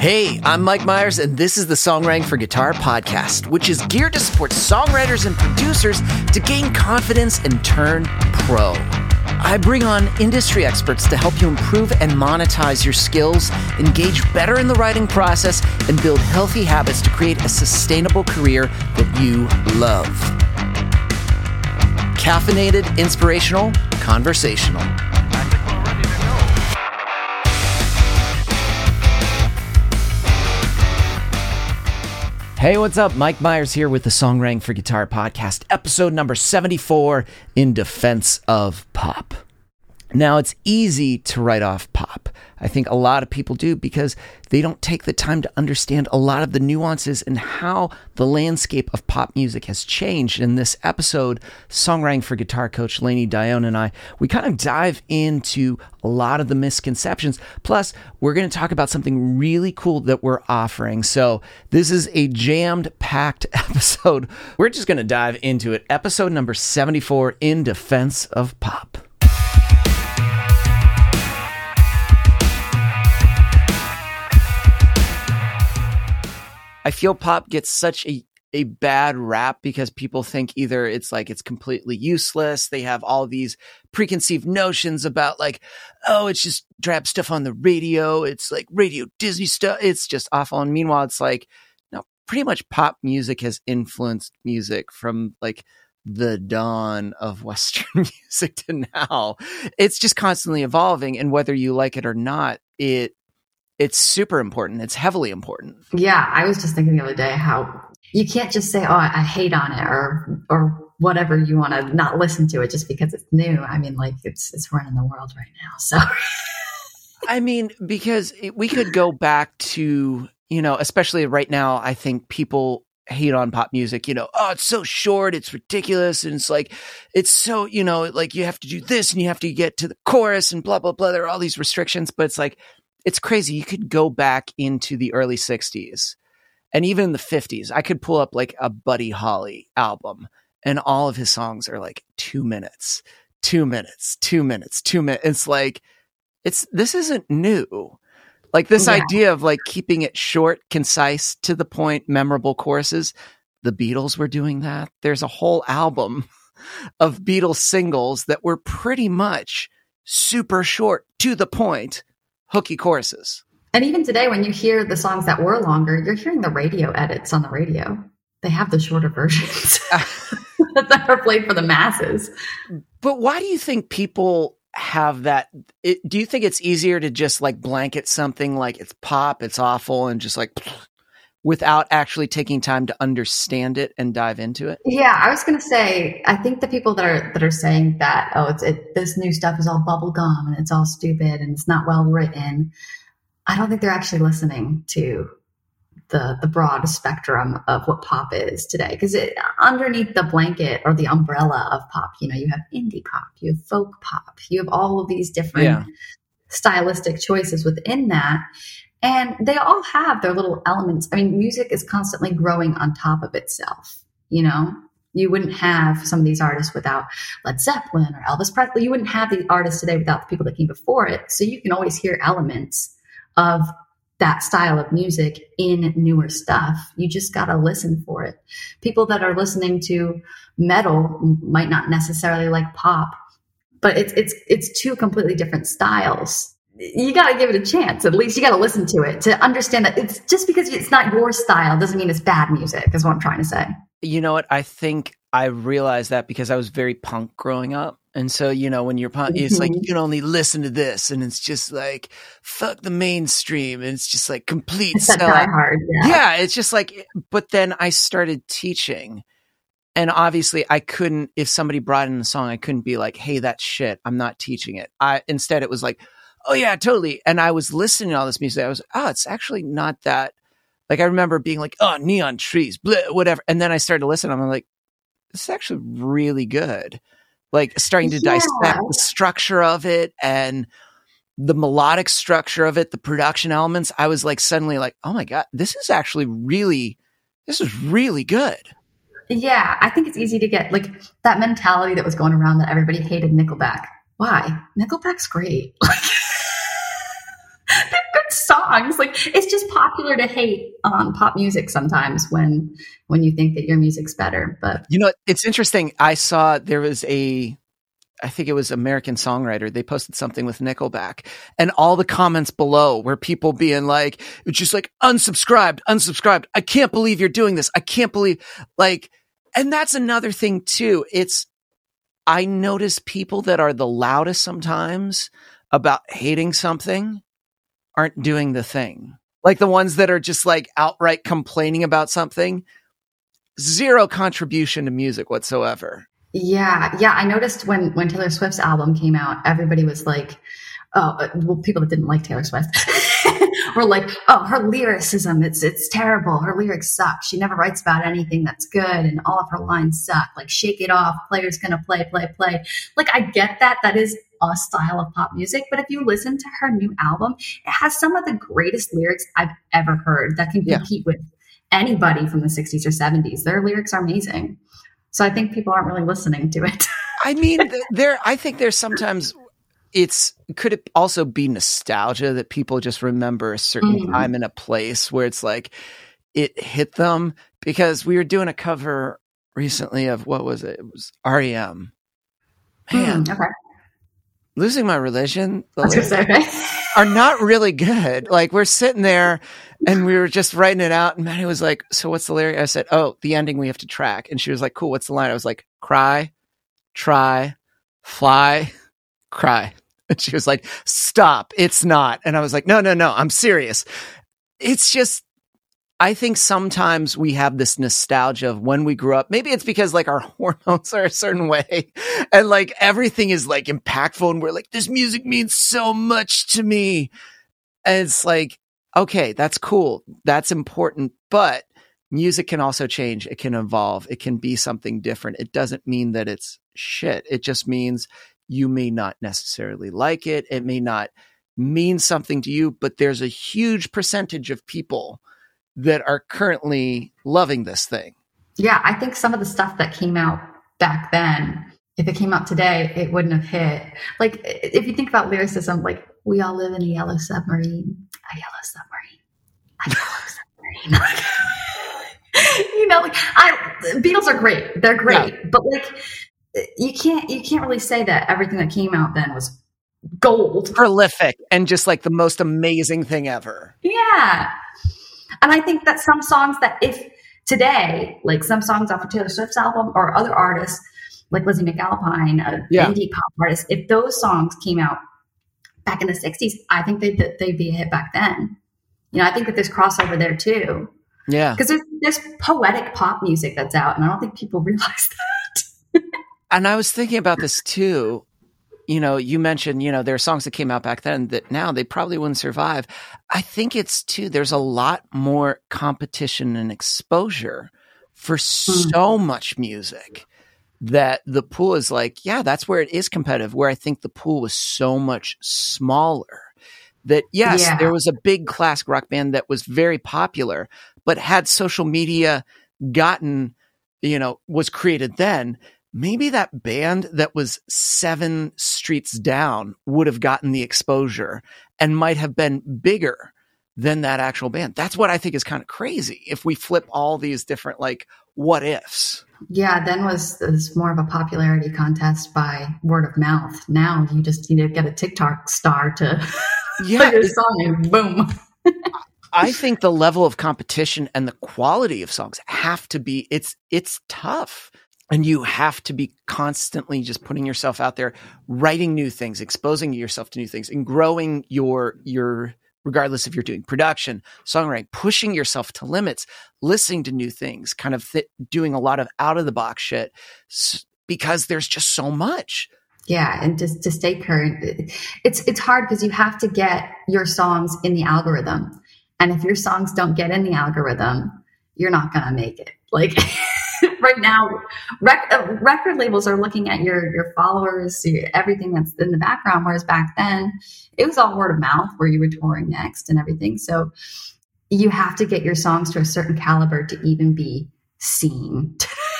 Hey, I'm Mike Myers, and this is the Songwriting for Guitar podcast, which is geared to support songwriters and producers to gain confidence and turn pro. I bring on industry experts to help you improve and monetize your skills, engage better in the writing process, and build healthy habits to create a sustainable career that you love. Caffeinated, inspirational, conversational. Hey, what's up? Mike Myers here with the Songwriting for Guitar podcast, episode number 74 in defense of pop. Now, it's easy to write off pop. I think a lot of people do because they don't take the time to understand a lot of the nuances and how the landscape of pop music has changed. In this episode, Songwriting for Guitar coach Lainey Dione and I, we kind of dive into a lot of the misconceptions. Plus, we're going to talk about something really cool that we're offering. So, this is a jammed packed episode. We're just going to dive into it. Episode number 74 in defense of pop. I feel pop gets such a a bad rap because people think either it's like it's completely useless. They have all these preconceived notions about like, oh, it's just drab stuff on the radio. It's like radio Disney stuff. It's just awful. And meanwhile, it's like, no, pretty much pop music has influenced music from like the dawn of Western music to now. It's just constantly evolving. And whether you like it or not, it it's super important. It's heavily important. Yeah, I was just thinking the other day how you can't just say, "Oh, I hate on it," or or whatever you want to not listen to it just because it's new. I mean, like it's it's running the world right now. So, I mean, because it, we could go back to you know, especially right now. I think people hate on pop music, you know, oh, it's so short, it's ridiculous. And it's like, it's so, you know, like you have to do this and you have to get to the chorus and blah, blah, blah. There are all these restrictions, but it's like, it's crazy. You could go back into the early 60s and even in the 50s. I could pull up like a Buddy Holly album and all of his songs are like two minutes, two minutes, two minutes, two minutes. It's like, it's, this isn't new. Like this yeah. idea of like keeping it short, concise, to the point, memorable choruses. The Beatles were doing that. There's a whole album of Beatles singles that were pretty much super short, to the point hooky choruses. And even today, when you hear the songs that were longer, you're hearing the radio edits on the radio. They have the shorter versions that are played for the masses. But why do you think people have that? It, do you think it's easier to just like blanket something like it's pop, it's awful, and just like without actually taking time to understand it and dive into it? Yeah, I was going to say, I think the people that are that are saying that, oh, it's it, this new stuff is all bubblegum and it's all stupid and it's not well written. I don't think they're actually listening to the the broad spectrum of what pop is today because underneath the blanket or the umbrella of pop you know you have indie pop you have folk pop you have all of these different yeah. stylistic choices within that and they all have their little elements. I mean, music is constantly growing on top of itself, you know? You wouldn't have some of these artists without Led Zeppelin or Elvis Presley. You wouldn't have the artists today without the people that came before it. So you can always hear elements of that style of music in newer stuff. You just got to listen for it. People that are listening to metal might not necessarily like pop, but it's it's it's two completely different styles you got to give it a chance. At least you got to listen to it to understand that it's just because it's not your style doesn't mean it's bad music, is what I'm trying to say. You know what? I think I realized that because I was very punk growing up. And so, you know, when you're punk, mm-hmm. it's like mm-hmm. you can only listen to this, and it's just like fuck the mainstream, and it's just like complete it's hard. Yeah. yeah, it's just like. But then I started teaching, and obviously, I couldn't. If somebody brought in a song, I couldn't be like, "Hey, that's shit. I'm not teaching it." I instead, it was like, oh yeah, totally. And I was listening to all this music. I was, oh, it's actually not that. Like I remember being like, oh, neon trees, whatever. And then I started to listen. I'm like, this is actually really good. Like starting to yeah. dissect the structure of it and the melodic structure of it, the production elements. I was like suddenly like, oh my god, this is actually really, this is really good. Yeah, I think it's easy to get like that mentality that was going around that everybody hated Nickelback. Why? Nickelback's great. They're good songs. Like it's just popular to hate on pop music sometimes when when you think that your music's better. But you know, it's interesting. I saw there was a I think it was American Songwriter. They posted something with Nickelback, and all the comments below were people being like, "It's just like unsubscribed, unsubscribed. I can't believe you're doing this. I can't believe like." And that's another thing too. It's I notice people that are the loudest sometimes about hating something aren't doing the thing. Like the ones that are just like outright complaining about something, zero contribution to music whatsoever. Yeah, yeah. I noticed when when Taylor Swift's album came out, everybody was like, "Oh, uh, well." People that didn't like Taylor Swift were like, "Oh, her lyricism, it's it's terrible. Her lyrics suck. She never writes about anything that's good, and all of her lines suck. Like, shake it off. Player's gonna play, play, play." Like, I get that. That is a style of pop music, but if you listen to her new album, it has some of the greatest lyrics I've ever heard that can compete yeah. with anybody from the 60s or 70s. Their lyrics are amazing. So I think people aren't really listening to it. I mean, there. I think there's sometimes it's could it also be nostalgia that people just remember a certain mm-hmm. time in a place where it's like it hit them because we were doing a cover recently of what was it? It was REM. Man, mm, okay. Losing my religion. are not really good. Like we're sitting there and we were just writing it out and Maddie was like, so what's the lyric? I said, oh, the ending we have to track. And she was like, cool. What's the line? I was like, cry, try, fly, cry. And she was like, stop. It's not. And I was like, no, no, no, I'm serious. It's just, I think sometimes we have this nostalgia of when we grew up. Maybe it's because like our hormones are a certain way and like everything is like impactful and we're like, this music means so much to me. And it's like, okay, that's cool. That's important. But music can also change. It can evolve. It can be something different. It doesn't mean that it's shit. It just means you may not necessarily like it. It may not mean something to you, but there's a huge percentage of people that are currently loving this thing. Yeah, I think some of the stuff that came out back then, if it came out today, it wouldn't have hit. Like, if you think about lyricism, like, we all live in a yellow submarine, a yellow submarine, a yellow submarine. you know, like, I, Beatles are great. They're great. Yeah. But, like, you can't, you can't really say that everything that came out then was gold. Prolific and just like the most amazing thing ever. Yeah. And I think that some songs that if today, like some songs off of Taylor Swift's album or other artists like Lizzie McAlpine, a yeah. indie pop artist, if those songs came out back in the 60s, I think they'd, they'd be a hit back then. You know, I think that there's crossover there too. Yeah. Because there's, there's poetic pop music that's out, and I don't think people realize that. and I was thinking about this too you know, you mentioned, you know, there are songs that came out back then that now they probably wouldn't survive. I think it's too, there's a lot more competition and exposure for mm. so much music that the pool is like, yeah, that's where it is competitive, where I think the pool was so much smaller. That yes, yeah. there was a big classic rock band that was very popular, but had social media gotten, you know, was created then, maybe that band that was seven streets down would have gotten the exposure and might have been bigger than that actual band. That's what I think is kind of crazy if we flip all these different like what ifs. Yeah, then was was more of a popularity contest by word of mouth. Now you just need to get a TikTok star to yeah, your song and boom. I think the level of competition and the quality of songs have to be it's it's tough and you have to be constantly just putting yourself out there writing new things exposing yourself to new things and growing your your regardless if you're doing production songwriting pushing yourself to limits listening to new things kind of th- doing a lot of out of the box shit because there's just so much. Yeah and just to stay current it's it's hard because you have to get your songs in the algorithm. And if your songs don't get in the algorithm you're not going to make it. Like right now, rec- uh, record labels are looking at your your followers, your, everything that's in the background. Whereas back then, it was all word of mouth where you were touring next and everything. So you have to get your songs to a certain caliber to even be seen.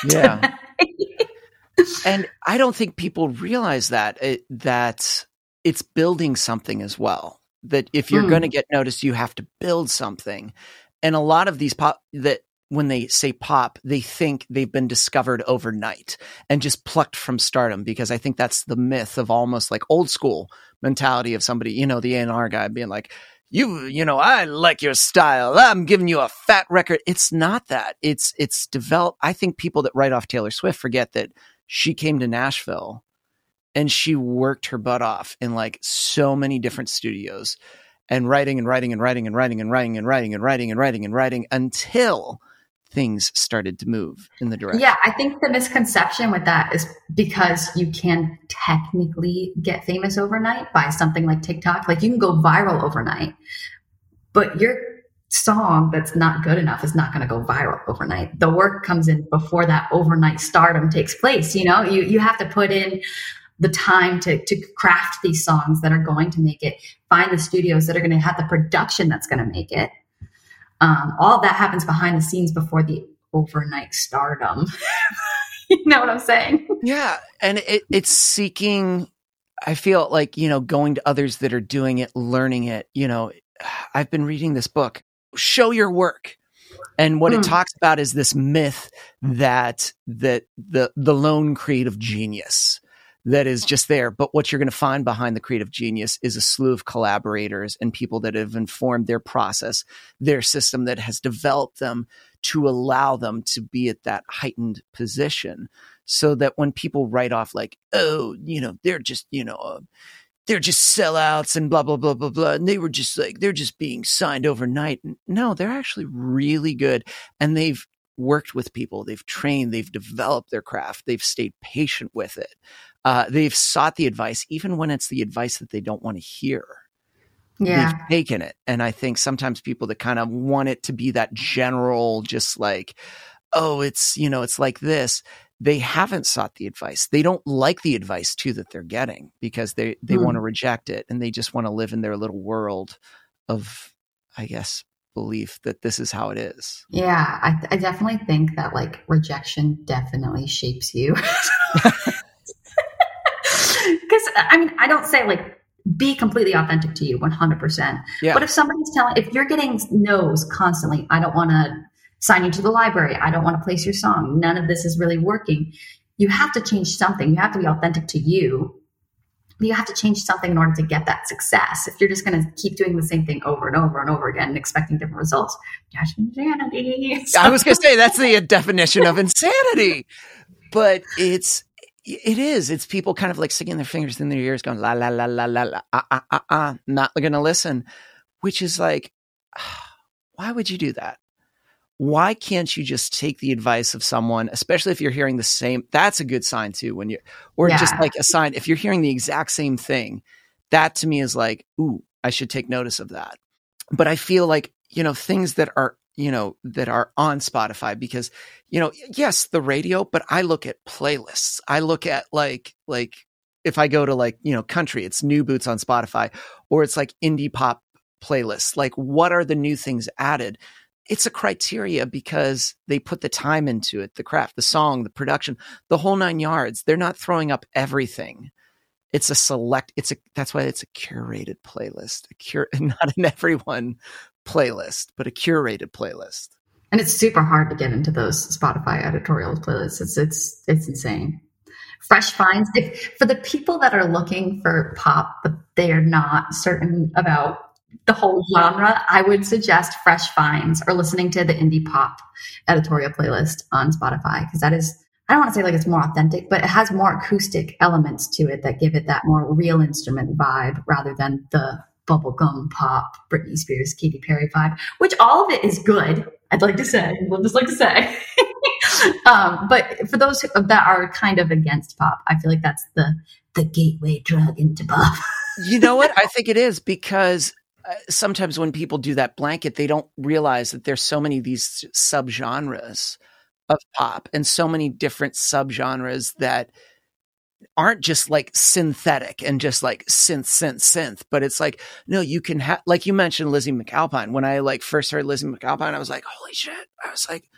Yeah. and I don't think people realize that it, that it's building something as well. that if you're Mm. going to get noticed, you have to build something. And a lot of these pop that when they say pop, they think they've been discovered overnight and just plucked from stardom because I think that's the myth of almost like old school mentality of somebody, you know, the A&R guy being like, you, you know, I like your style. I'm giving you a fat record. It's not that. It's, it's developed. I think people that write off Taylor Swift forget that she came to Nashville and she worked her butt off in like so many different studios and writing and writing and writing and writing and writing and writing and writing and writing and writing until things started to move in the direction. Yeah, I think the misconception with that is because you can technically get famous overnight by something like TikTok. Like you can go viral overnight, but your song that's not good enough is not going to go viral overnight. The work comes in before that overnight stardom takes place. You know, you, you have to put in the time to, to craft these songs that are going to make it, find the studios that are going to have the production that's going to make it. Um, all that happens behind the scenes before the overnight stardom. you know what I'm saying? Yeah. And it, it's seeking, I feel like, you know, going to others that are doing it, learning it. You know, I've been reading this book, Show Your Work. And what Hmm. it talks about is this myth that that the the lone creative genius that is just there. But what you're going to find behind the creative genius is a slew of collaborators and people that have informed their process, their system that has developed them to allow them to be at that heightened position. So that when people write off, like, oh, you know, they're just, you know, uh, they're just sellouts and blah, blah, blah, blah, blah. And they were just like, they're just being signed overnight. No, they're actually really good. And they've worked with people, they've trained, they've developed their craft, they've stayed patient with it. Uh, they've sought the advice, even when it's the advice that they don't want to hear. Yeah. They've taken it. And I think sometimes people that kind of want it to be that general, just like, oh, it's, you know, it's like this. They haven't sought the advice. They don't like the advice too that they're getting because they, they Hmm. want to reject it and they just want to live in their little world of, I guess, belief that this is how it is. Yeah, I, I definitely think that like rejection definitely shapes you. I mean, I don't say like be completely authentic to you 100%. Yeah. But if somebody's telling, if you're getting no's constantly, I don't want to sign you to the library, I don't want to place your song, none of this is really working, you have to change something. You have to be authentic to you. You have to change something in order to get that success. If you're just going to keep doing the same thing over and over and over again and expecting different results, that's insanity. I was going to say that's the definition of insanity, but it's it is. It's people kind of like sticking their fingers in their ears, going la la la la la la ah ah ah ah, not going to listen, which is like, why would you do that? Why can't you just take the advice of someone, especially if you're hearing the same? That's a good sign too. When you or just like a sign if you're hearing the exact same thing, that to me is like, ooh, I should take notice of that. But I feel like you know things that are you know that are on Spotify because you know yes the radio but I look at playlists. I look at like like if I go to like you know country it's new boots on Spotify or it's like indie pop playlists. Like what are the new things added? It's a criteria because they put the time into it the craft the song the production the whole nine yards. They're not throwing up everything. It's a select it's a that's why it's a curated playlist a cure not an everyone playlist but a curated playlist and it's super hard to get into those Spotify editorial playlists. It's it's it's insane. Fresh finds. If for the people that are looking for pop, but they are not certain about the whole genre, I would suggest Fresh Finds or listening to the indie pop editorial playlist on Spotify because that is. I don't want to say like it's more authentic, but it has more acoustic elements to it that give it that more real instrument vibe rather than the bubblegum pop, Britney Spears, Katy Perry vibe, which all of it is good. I'd like to say, we'll just like to say. um, but for those who, that are kind of against pop, I feel like that's the the gateway drug into pop. you know what i think it is because uh, sometimes when people do that blanket they don't realize that there's so many of these subgenres of pop and so many different subgenres that aren't just like synthetic and just like synth synth synth but it's like no you can have like you mentioned lizzie mcalpine. When i like first heard lizzie mcalpine i was like holy shit. I was like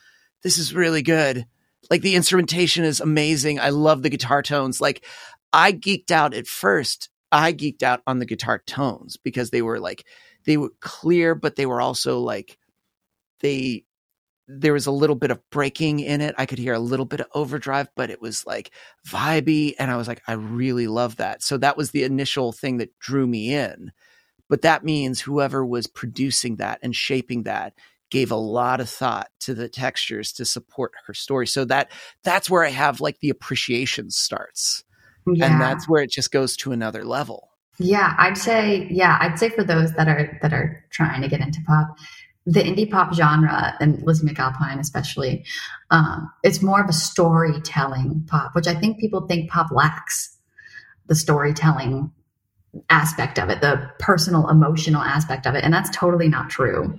this is really good. Like the instrumentation is amazing. I love the guitar tones. Like i geeked out at first I geeked out on the guitar tones because they were like they were clear, but they were also like they there was a little bit of breaking in it. I could hear a little bit of overdrive, but it was like vibey. And I was like, I really love that. So that was the initial thing that drew me in. But that means whoever was producing that and shaping that gave a lot of thought to the textures to support her story. So that that's where I have like the appreciation starts. Yeah. And that's where it just goes to another level. Yeah, I'd say yeah, I'd say for those that are that are trying to get into pop, the indie pop genre and Lizzie McAlpine especially, um, it's more of a storytelling pop, which I think people think pop lacks the storytelling aspect of it, the personal emotional aspect of it, and that's totally not true.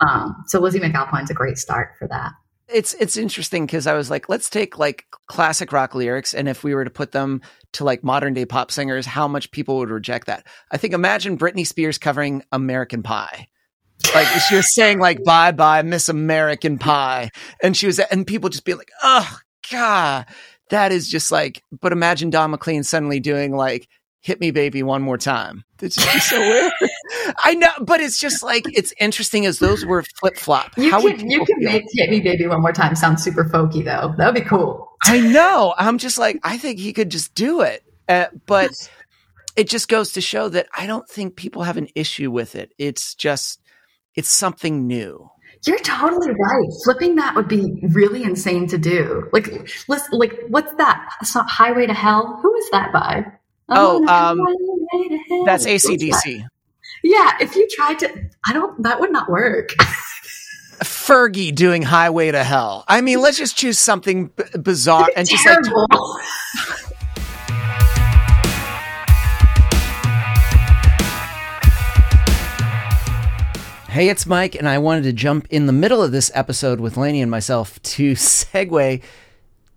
Um, so Lizzie McAlpine's a great start for that. It's it's interesting because I was like, let's take like classic rock lyrics, and if we were to put them to like modern day pop singers, how much people would reject that? I think imagine Britney Spears covering American Pie. Like she was saying like bye bye Miss American Pie, and she was and people just being like, oh god, that is just like. But imagine Don McLean suddenly doing like hit me baby one more time. It's just so weird. I know, but it's just like it's interesting as those were flip flop. You How can you can make hit me baby one more time sound super folky though. That would be cool. I know. I'm just like I think he could just do it, uh, but it just goes to show that I don't think people have an issue with it. It's just it's something new. You're totally right. Flipping that would be really insane to do. Like, let's like, what's that? Highway to Hell. Who is that by? Oh, oh um, that's ACDC. That? Yeah, if you tried to, I don't. That would not work. Fergie doing Highway to Hell. I mean, let's just choose something b- bizarre and just like. Hey, it's Mike, and I wanted to jump in the middle of this episode with Lainey and myself to segue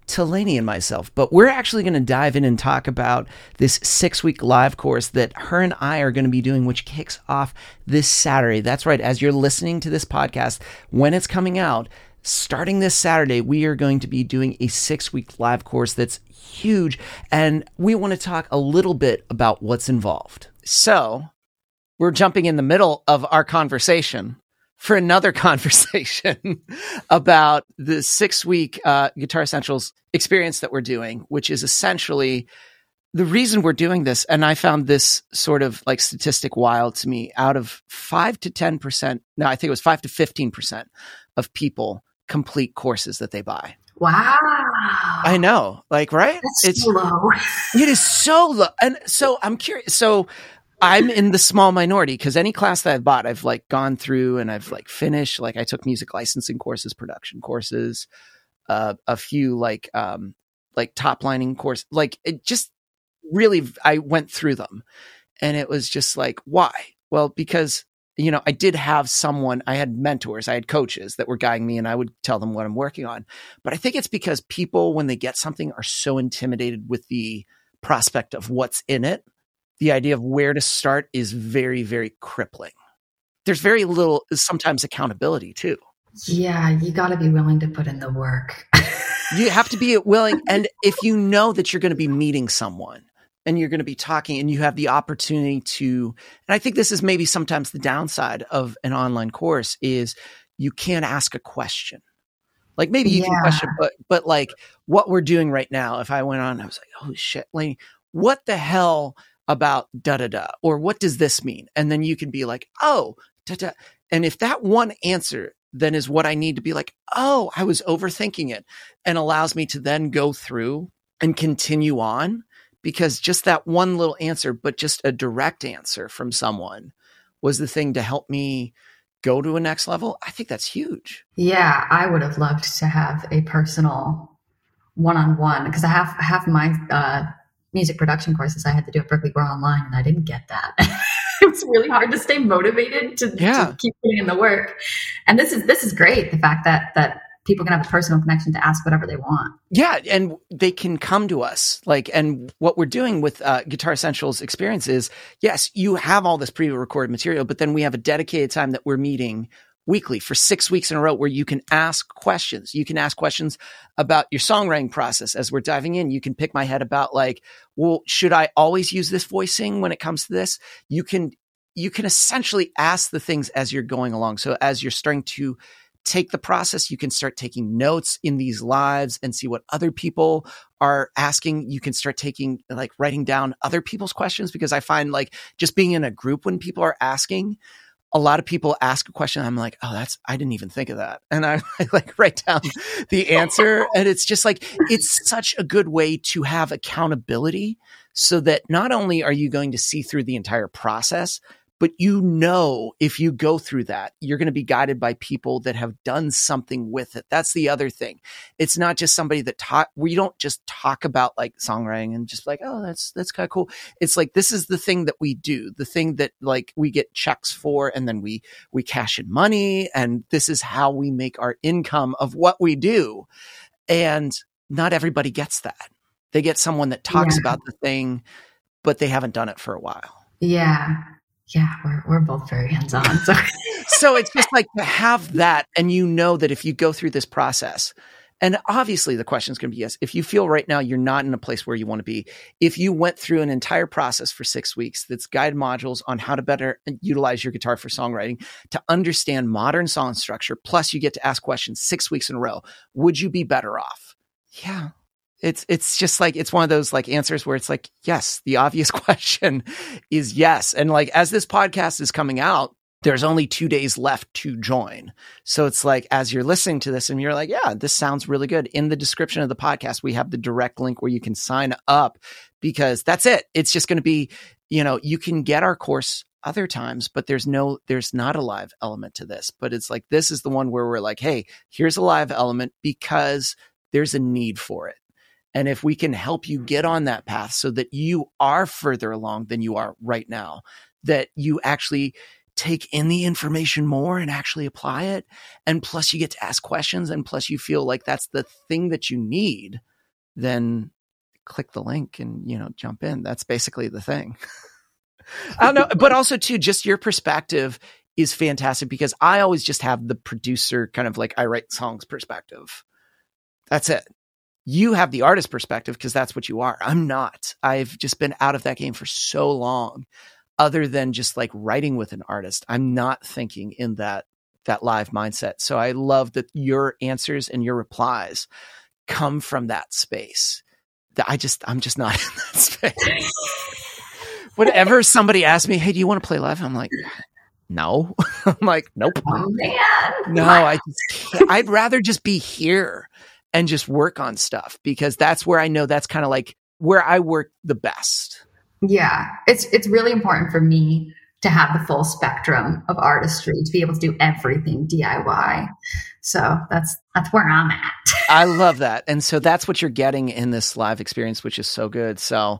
to Lainey and myself. But we're actually going to dive in and talk about this six week live course that her and I are going to be doing, which kicks off this Saturday. That's right. As you're listening to this podcast, when it's coming out, starting this Saturday, we are going to be doing a six week live course that's huge. And we want to talk a little bit about what's involved. So, we're jumping in the middle of our conversation for another conversation about the six week uh, Guitar Essentials experience that we're doing, which is essentially the reason we're doing this. And I found this sort of like statistic wild to me out of five to 10%, no, I think it was five to 15% of people complete courses that they buy. Wow. I know. Like, right? That's it's so low. it is so low. And so I'm curious. So I'm in the small minority because any class that I've bought, I've like gone through and I've like finished. Like I took music licensing courses, production courses, uh, a few like um like top lining course. Like it just really, I went through them, and it was just like, why? Well, because you know, I did have someone, I had mentors, I had coaches that were guiding me, and I would tell them what I'm working on. But I think it's because people, when they get something, are so intimidated with the prospect of what's in it the idea of where to start is very, very crippling. There's very little, sometimes accountability too. Yeah, you got to be willing to put in the work. you have to be willing. And if you know that you're going to be meeting someone and you're going to be talking and you have the opportunity to, and I think this is maybe sometimes the downside of an online course is you can't ask a question. Like maybe you yeah. can question, but but like what we're doing right now, if I went on, I was like, oh shit, Lainey, what the hell about da da da, or what does this mean? And then you can be like, oh, da da. And if that one answer then is what I need to be like, oh, I was overthinking it and allows me to then go through and continue on because just that one little answer, but just a direct answer from someone was the thing to help me go to a next level. I think that's huge. Yeah, I would have loved to have a personal one on one because I have half my uh, music production courses I had to do at Berklee Grow Online, and I didn't get that. it was really hard to stay motivated to, yeah. to, keep putting in the work. And this is this is great. The fact that that people can have a personal connection to ask whatever they want. Yeah, and they can come to us. Like, and what we're doing with uh, Guitar Essentials experience is, yes, you have all this pre-recorded material, but then we have a dedicated time that we're meeting weekly for six weeks in a row where you can ask questions. You can ask questions about your songwriting process as we're diving in. You can pick my head about like, well, should I always use this voicing when it comes to this? You can, you can essentially ask the things as you're going along. So as you're starting to take the process, you can start taking notes in these lives and see what other people are asking. You can start taking, like, writing down other people's questions because I find like just being in a group when people are asking, a lot of people ask a question. I'm like, oh, that's, I didn't even think of that. And I, I like write down the answer. And it's just like, it's such a good way to have accountability so that not only are you going to see through the entire process, but you know if you go through that you're going to be guided by people that have done something with it. That's the other thing. It's not just somebody that taught, we don't just talk about like songwriting and just like oh that's that's kind of cool. It's like this is the thing that we do the thing that like we get checks for and then we we cash in money and this is how we make our income of what we do. And not everybody gets that. They get someone that talks yeah. about the thing but they haven't done it for a while. Yeah yeah, we're, we're both very hands on. So. so it's just like to have that, and you know that if you go through this process, and obviously the question is going to be yes, if you feel right now you're not in a place where you want to be, if you went through an entire process for six weeks that's guide modules on how to better utilize your guitar for songwriting to understand modern song structure, plus you get to ask questions six weeks in a row, would you be better off? Yeah, it's it's just like it's one of those like answers where it's like yes the obvious question is yes. And like as this podcast is coming out there's only two days left to join. So it's like as you're listening to this and you're like yeah this sounds really good. In the description of the podcast we have the direct link where you can sign up because that's it. It's just going to be you know you can get our course other times but there's no there's not a live element to this. But it's like this is the one where we're like hey here's a live element because there's a need for it and if we can help you get on that path so that you are further along than you are right now, that you actually take in the information more and actually apply it. And plus, you get to ask questions. And plus, you feel like that's the thing that you need, then click the link and, you know, jump in. That's basically the thing. I don't know. But also, too, just your perspective is fantastic because I always just have the producer kind of like I write songs perspective. That's it you have the artist perspective because that's what you are. I'm not. I've just been out of that game for so long. Other than just like writing with an artist, I'm not thinking in that that live mindset. So I love that your answers and your replies come from that space. That I just I'm just not in that space. Whenever somebody asks me, "Hey, do you want to play live?" I'm like, "No." I'm like, "Nope." Oh. No, I just can't. I'd rather just be here and just work on stuff because that's where I know that's kind of like where I work the best. Yeah, it's it's really important for me to have the full spectrum of artistry to be able to do everything DIY. So that's that's where I'm at. I love that. And so that's what you're getting in this live experience which is so good. So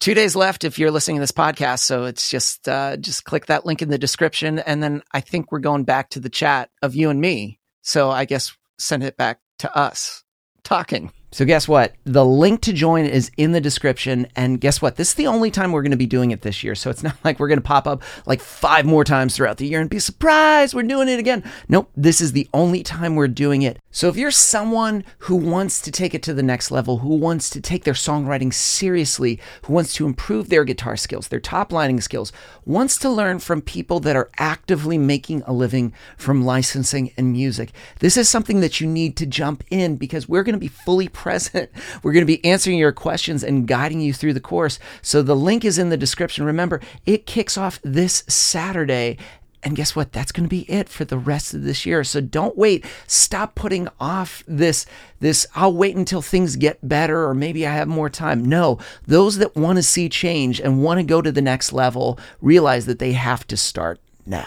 two days left if you're listening to this podcast so it's just uh, just click that link in the description and then i think we're going back to the chat of you and me so i guess send it back to us talking. So, guess what? The link to join is in the description. And guess what? This is the only time we're going to be doing it this year. So, it's not like we're going to pop up like five more times throughout the year and be surprised we're doing it again. Nope, this is the only time we're doing it. So, if you're someone who wants to take it to the next level, who wants to take their songwriting seriously, who wants to improve their guitar skills, their top lining skills, wants to learn from people that are actively making a living from licensing and music, this is something that you need to jump in because we're going to be fully present. We're going to be answering your questions and guiding you through the course. So the link is in the description. Remember, it kicks off this Saturday. And guess what? That's going to be it for the rest of this year. So don't wait. Stop putting off this this I'll wait until things get better or maybe I have more time. No, those that want to see change and want to go to the next level realize that they have to start now.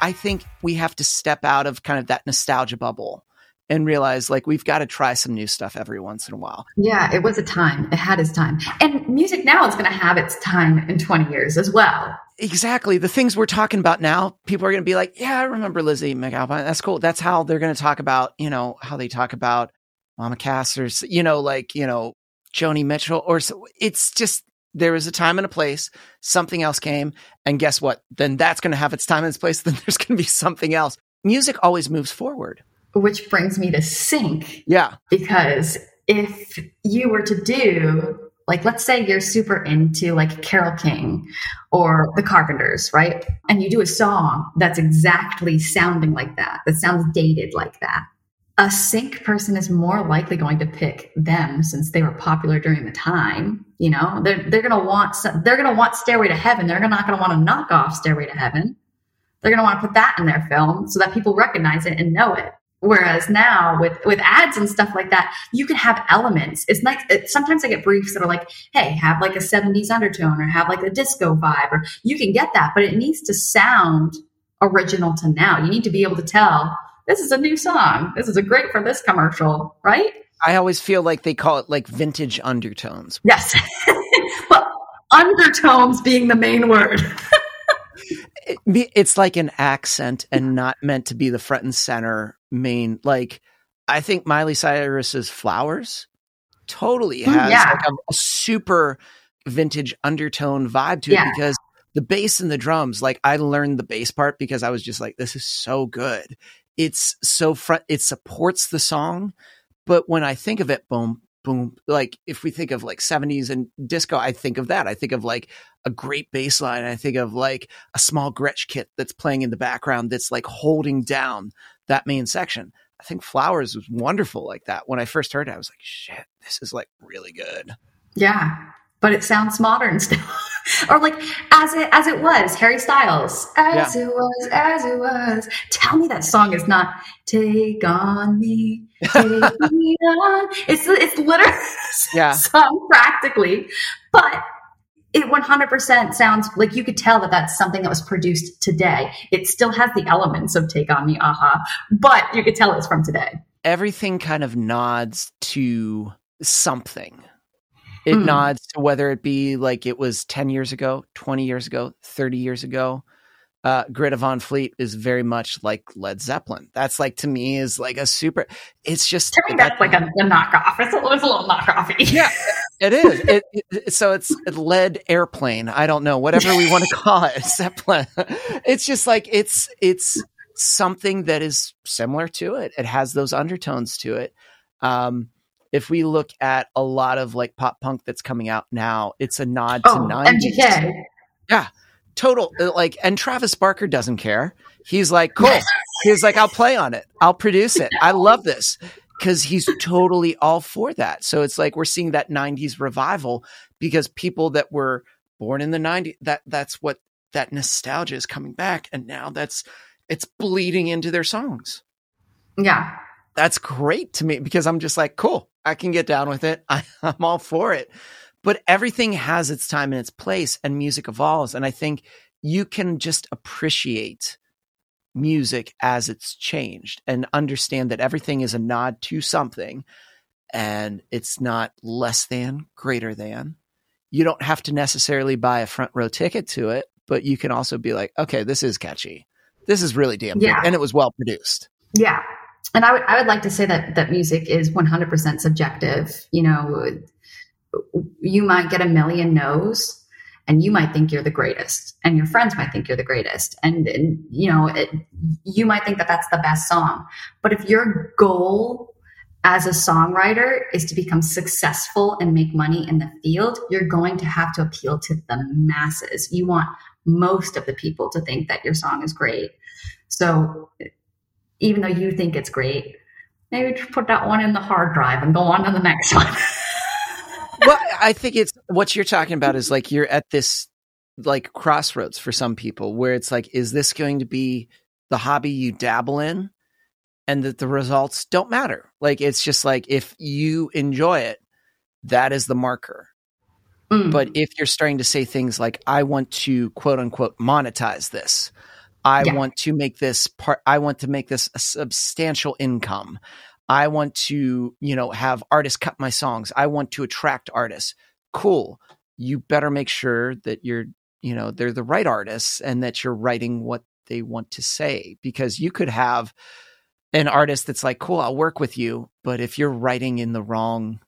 I think we have to step out of kind of that nostalgia bubble and realize like we've got to try some new stuff every once in a while. Yeah, it was a time. It had its time. And music now is going to have its time in 20 years as well. Exactly. The things we're talking about now, people are going to be like, yeah, I remember Lizzie McAlpine. That's cool. That's how they're going to talk about, you know, how they talk about Mama Cass or, you know, like, you know, Joni Mitchell or so. It's just, there was a time and a place, something else came, and guess what? Then that's going to have its time and its place. Then there's going to be something else. Music always moves forward. Which brings me to sync. Yeah. Because if you were to do, like, let's say you're super into like Carole King or the Carpenters, right? And you do a song that's exactly sounding like that, that sounds dated like that a sync person is more likely going to pick them since they were popular during the time. You know, they're they're gonna want they're gonna want Stairway to Heaven. They're not gonna want to knock off Stairway to Heaven. They're gonna want to put that in their film so that people recognize it and know it. Whereas now with with ads and stuff like that, you can have elements. It's like it, sometimes I get briefs that are like, "Hey, have like a '70s undertone or have like a disco vibe," or you can get that, but it needs to sound original to now. You need to be able to tell this is a new song. This is a great for this commercial, right? I always feel like they call it like vintage undertones. Yes. well, undertones being the main word. it, it's like an accent and not meant to be the front and center main. Like, I think Miley Cyrus's Flowers totally has yeah. like a, a, super vintage undertone vibe to it yeah. because the bass and the drums, like I learned the bass part because I was just like, this is so good it's so front it supports the song but when i think of it boom boom like if we think of like 70s and disco i think of that i think of like a great bass line i think of like a small gretsch kit that's playing in the background that's like holding down that main section. I think flowers was wonderful like that. When i first heard it i was like shit this is like really good. Yeah but it sounds modern still. Or like as it as it was harry styles. As yeah. it was as it was. Tell me that song is not take on me take me on. It's it's literally yeah. song practically but it 100% sounds like you could tell that that's something that was produced today it still has the elements of take on me aha but you could tell it's from today everything kind of nods to something it mm. nods to whether it be like it was 10 years ago, 20 years ago, 30 years ago. Uh, Greta Van Fleet is very much like Led Zeppelin. That's like to me is like a super. It's just to me that's like a, a knockoff. It's a, it's a little knockoffy. Yeah, it is. It, it, so it's lead airplane. I don't know whatever we want to call it. Zeppelin. It's just like it's it's something that is similar to it. It has those undertones to it. Um, if we look at a lot of like pop punk that's coming out now, it's a nod oh, to 90s. MGK. Yeah. Total uh, like and Travis Barker doesn't care. He's like, cool. he's like, I'll play on it. I'll produce it. I love this. Cause he's totally all for that. So it's like we're seeing that 90s revival because people that were born in the 90s, that that's what that nostalgia is coming back. And now that's it's bleeding into their songs. Yeah. That's great to me because I'm just like, cool. I can get down with it. I, I'm all for it. But everything has its time and its place, and music evolves. And I think you can just appreciate music as it's changed and understand that everything is a nod to something and it's not less than, greater than. You don't have to necessarily buy a front row ticket to it, but you can also be like, okay, this is catchy. This is really damn yeah. good. And it was well produced. Yeah and I would I would like to say that that music is 100% subjective. You know, you might get a million no's and you might think you're the greatest and your friends might think you're the greatest and, and you know it, you might think that that's the best song. But if your goal as a songwriter is to become successful and make money in the field you're going to have to appeal to the masses. You want most of the people to think that your song is great. So even though you think it's great, maybe just put that one in the hard drive and go on to the next one. I think it's what you're talking about is like you're at this like crossroads for some people where it's like, is this going to be the hobby you dabble in? And that the results don't matter. Like it's just like if you enjoy it, that is the marker. Mm. But if you're starting to say things like, I want to quote unquote monetize this, I yeah. want to make this part, I want to make this a substantial income. I want to, you know, have artists cut my songs. I want to attract artists. Cool. You better make sure that you're, you know, they're the right artists and that you're writing what they want to say because you could have an artist that's like, cool, I'll work with you. But if you're writing in the wrong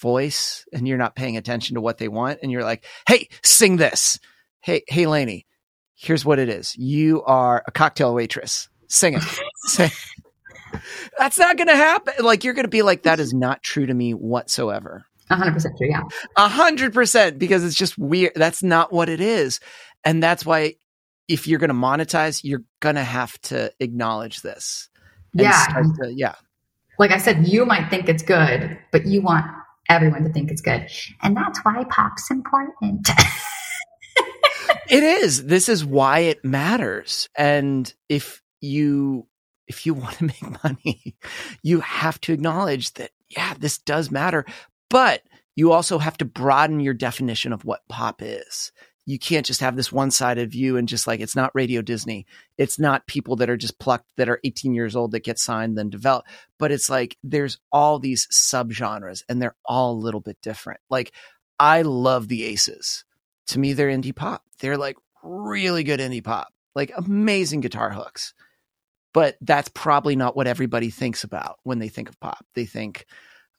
voice and you're not paying attention to what they want and you're like, "Hey, sing this." Hey, hey Lainey, here's what it is. You are a cocktail waitress. Sing it. Sing. That's not going to happen. Like you're going to be like that is not true to me whatsoever. 100% true, yeah. 100% because it's just weird. That's not what it is. And that's why if you're going to monetize, you're going to have to acknowledge this. Yeah. To, yeah. Like I said, you might think it's good, but you want everyone to think it's good. And that's why pop's important. it is. This is why it matters. And if you if you want to make money, you have to acknowledge that yeah, this does matter, but you also have to broaden your definition of what pop is. You can't just have this one-sided view and just like it's not Radio Disney. It's not people that are just plucked that are 18 years old that get signed then develop, but it's like there's all these subgenres and they're all a little bit different. Like I love the Aces. To me they're indie pop. They're like really good indie pop. Like amazing guitar hooks but that's probably not what everybody thinks about when they think of pop. They think,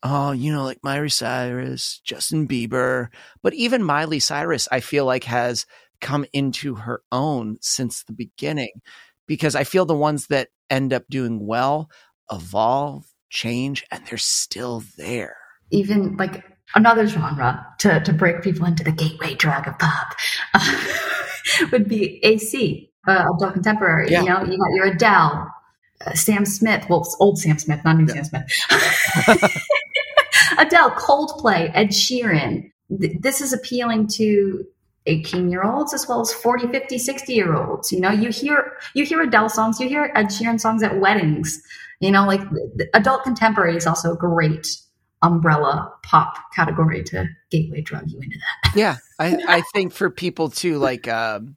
oh, you know, like Miley Cyrus, Justin Bieber. But even Miley Cyrus, I feel like has come into her own since the beginning because I feel the ones that end up doing well evolve, change, and they're still there. Even like another genre to, to break people into the gateway drug of pop uh, would be AC, uh, adult contemporary. Yeah. You know, you got your Adele, uh, Sam Smith, well, old Sam Smith, not new yeah. Sam Smith. Adele, Coldplay, Ed Sheeran. This is appealing to 18 year olds as well as 40, 50, 60 year olds. You know, you hear you hear Adele songs, you hear Ed Sheeran songs at weddings. You know, like adult contemporary is also a great umbrella pop category to gateway drug you into that. Yeah, I, I think for people too, like um,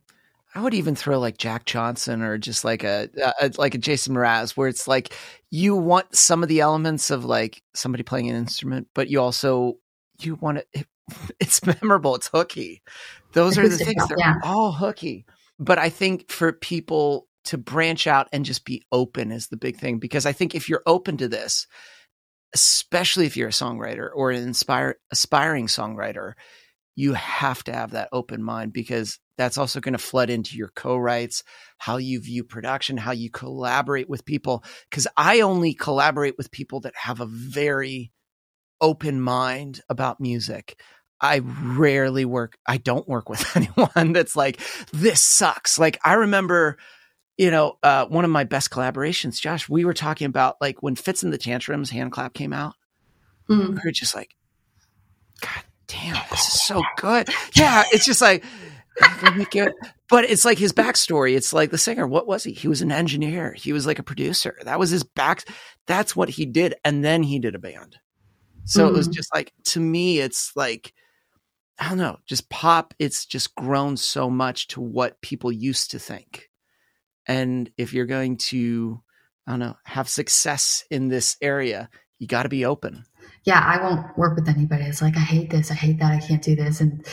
I would even throw like Jack Johnson or just like a, a, like a Jason Mraz, where it's like you want some of the elements of like somebody playing an instrument, but you also you want it. it it's memorable. It's hooky. Those are the things. They're yeah. all hooky. But I think for people to branch out and just be open is the big thing because I think if you're open to this, especially if you're a songwriter or an inspire aspiring songwriter, you have to have that open mind because that's also going to flood into your co-writes, how you view production, how you collaborate with people. Cause I only collaborate with people that have a very open mind about music. I rarely work, I don't work with anyone that's like, this sucks. Like I remember, you know, uh, one of my best collaborations, Josh, we were talking about like when Fitz and the Tantrums hand clap came out. Mm. We were just like, God damn, this is so good. Yeah, it's just like, but it's like his backstory. It's like the singer. What was he? He was an engineer. He was like a producer. That was his back. That's what he did. And then he did a band. So mm. it was mm. just like, to me, it's like, I don't know, just pop. It's just grown so much to what people used to think. And if you're going to, I don't know, have success in this area, you got to be open yeah, I won't work with anybody. It's like I hate this, I hate that, I can't do this. And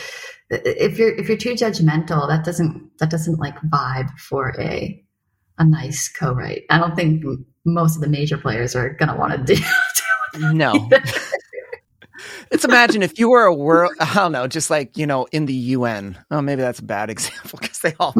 if you're if you're too judgmental, that doesn't that doesn't like vibe for a a nice co-write. I don't think most of the major players are gonna want to do. no. Let's imagine if you were a world, I don't know, just like, you know, in the UN. Oh, maybe that's a bad example because they all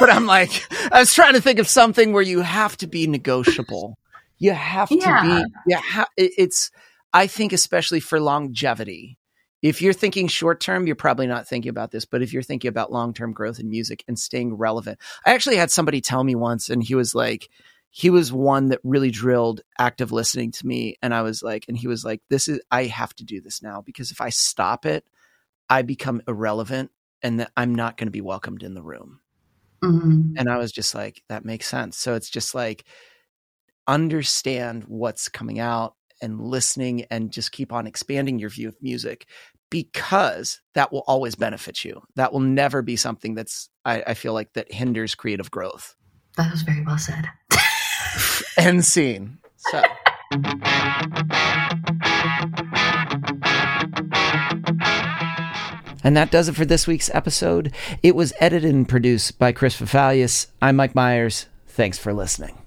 but I'm like, I was trying to think of something where you have to be negotiable. You have yeah. to be, yeah, ha- it's, I think especially for longevity, if you're thinking short term, you're probably not thinking about this, but if you're thinking about long term growth in music and staying relevant, I actually had somebody tell me once, and he was like, he was one that really drilled active listening to me. And I was like, and he was like, this is, I have to do this now because if I stop it, I become irrelevant and that I'm not going to be welcomed in the room. Mm-hmm. And I was just like, that makes sense. So it's just like, understand what's coming out and listening and just keep on expanding your view of music because that will always benefit you. That will never be something that's, I, I feel like, that hinders creative growth. That was very well said. End scene. So. And that does it for this week's episode. It was edited and produced by Chris Fafalius. I'm Mike Myers. Thanks for listening.